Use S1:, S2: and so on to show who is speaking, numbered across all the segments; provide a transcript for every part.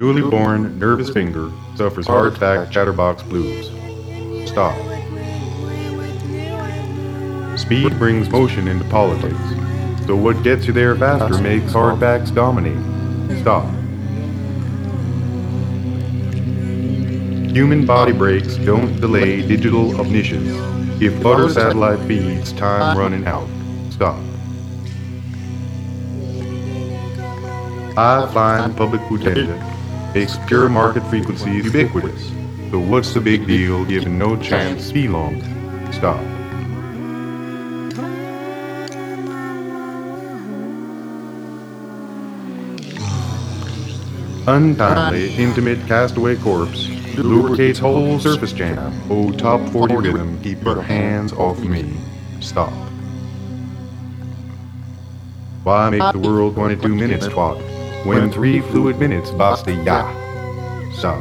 S1: Newly born, nervous finger suffers heart attack, chatterbox blues. Stop. Speed brings motion into politics. So what gets you there faster makes hardbacks dominate. Stop. Human body breaks don't delay digital omniscience. If butter satellite feeds, time running out. Stop. I find public utopia makes pure market frequencies ubiquitous. So what's the big deal given no chance to be long? Stop. Untimely, intimate castaway corpse lubricates whole surface jam. Oh, top 40 rhythm, keep your hands off me. Stop. Why make the world 22 minutes twat? When three fluid minutes basta ya. Stop.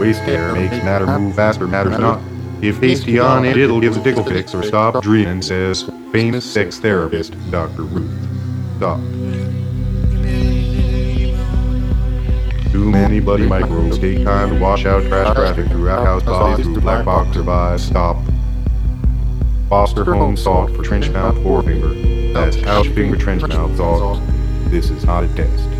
S1: Waste air makes matter move faster, matters not. If hasty on it, it'll give a tickle fix or stop dreaming, says famous sex therapist Dr. Ruth. Stop. Too many bloody microbes take time to wash out trash traffic throughout house bodies through black box or by stop. Foster home salt for trench mouth forefinger. That's couch finger trench mouth salt. This is not a test.